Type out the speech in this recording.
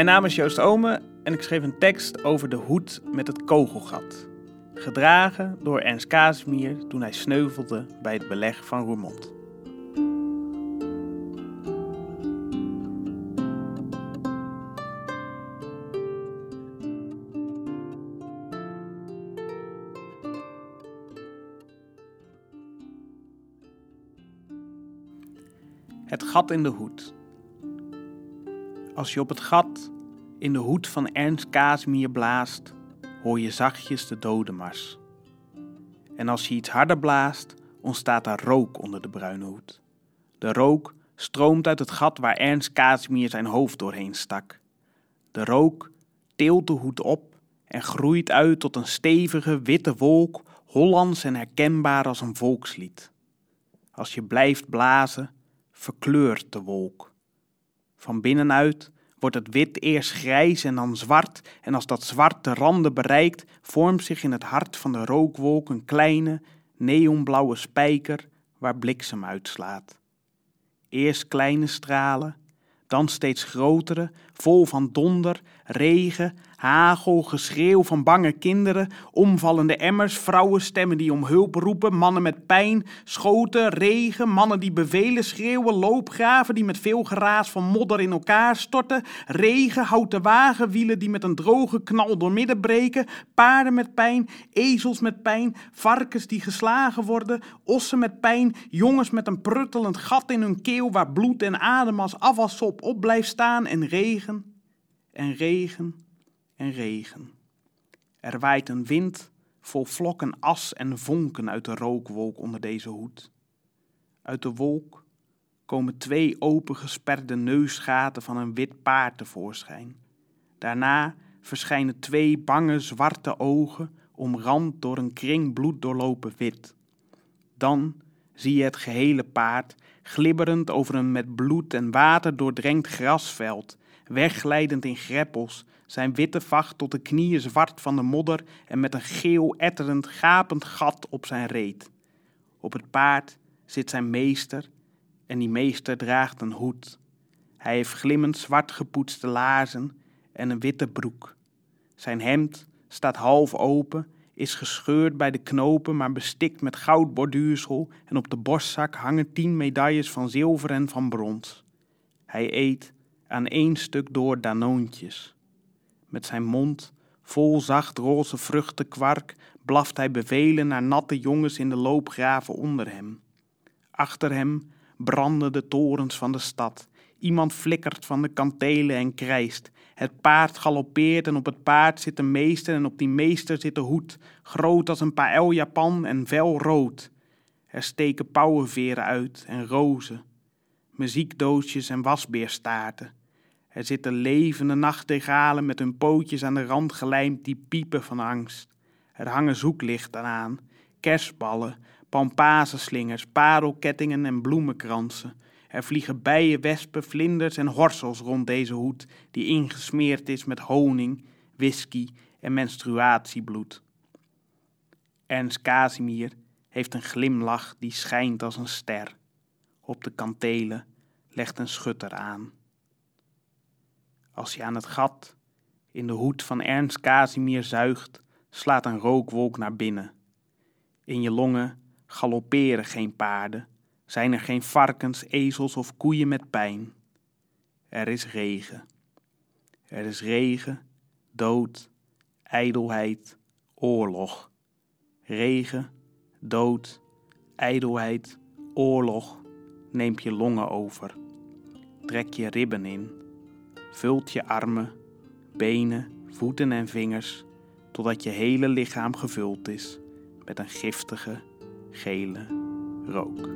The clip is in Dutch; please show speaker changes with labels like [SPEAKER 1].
[SPEAKER 1] Mijn naam is Joost Ome en ik schreef een tekst over de hoed met het kogelgat. Gedragen door Ernst Casimir toen hij sneuvelde bij het beleg van Roermond. Het gat in de hoed. Als je op het gat in de hoed van Ernst Casimir blaast, hoor je zachtjes de dodenmars. En als je iets harder blaast, ontstaat er rook onder de bruine hoed. De rook stroomt uit het gat waar Ernst Casimir zijn hoofd doorheen stak. De rook teelt de hoed op en groeit uit tot een stevige witte wolk, Hollands en herkenbaar als een volkslied. Als je blijft blazen, verkleurt de wolk. Van binnenuit wordt het wit eerst grijs en dan zwart, en als dat zwart de randen bereikt, vormt zich in het hart van de rookwolk een kleine, neonblauwe spijker waar bliksem uitslaat. Eerst kleine stralen, dan steeds grotere, vol van donder, regen, hagel, geschreeuw van bange kinderen, omvallende emmers, vrouwenstemmen die om hulp roepen, mannen met pijn, schoten, regen, mannen die bevelen schreeuwen, loopgraven die met veel geraas van modder in elkaar storten, regen, houten wagenwielen die met een droge knal doormidden breken, paarden met pijn, ezels met pijn, varkens die geslagen worden, ossen met pijn, jongens met een pruttelend gat in hun keel waar bloed en adem als afwassop op blijft staan en regen en regen en regen. Er waait een wind vol vlokken as en vonken uit de rookwolk onder deze hoed. Uit de wolk komen twee opengesperde neusgaten van een wit paard tevoorschijn. Daarna verschijnen twee bange zwarte ogen, omrand door een kring bloed doorlopen wit. Dan zie je het gehele paard glibberend over een met bloed en water doordrenkt grasveld, wegglijdend in greppels, zijn witte vacht tot de knieën zwart van de modder en met een geel, etterend, gapend gat op zijn reet. Op het paard zit zijn meester en die meester draagt een hoed. Hij heeft glimmend zwart gepoetste laarzen en een witte broek. Zijn hemd staat half open, is gescheurd bij de knopen, maar bestikt met goudborduursel en op de borstzak hangen tien medailles van zilver en van brons. Hij eet aan één stuk door danoontjes. Met zijn mond vol zacht roze vruchtenkwark blaft hij bevelen naar natte jongens in de loopgraven onder hem. Achter hem branden de torens van de stad. Iemand flikkert van de kantelen en krijst. Het paard galoppeert en op het paard zit een meester en op die meester zit de hoed, groot als een paëljapan en velrood. Er steken pauwenveren uit en rozen, muziekdoosjes en wasbeerstaarten. Er zitten levende nachtegalen met hun pootjes aan de rand gelijmd die piepen van angst. Er hangen zoeklichten aan, kerstballen, pampazenslingers, parelkettingen en bloemenkransen. Er vliegen bijen, wespen, vlinders en horsels rond deze hoed, die ingesmeerd is met honing, whisky en menstruatiebloed. Ernst Casimir heeft een glimlach die schijnt als een ster. Op de kantelen legt een schutter aan. Als je aan het gat in de hoed van Ernst Casimir zuigt, slaat een rookwolk naar binnen. In je longen galopperen geen paarden, zijn er geen varkens, ezels of koeien met pijn. Er is regen. Er is regen, dood, ijdelheid, oorlog. Regen, dood, ijdelheid, oorlog neemt je longen over. Trek je ribben in vult je armen, benen, voeten en vingers totdat je hele lichaam gevuld is met een giftige gele rook.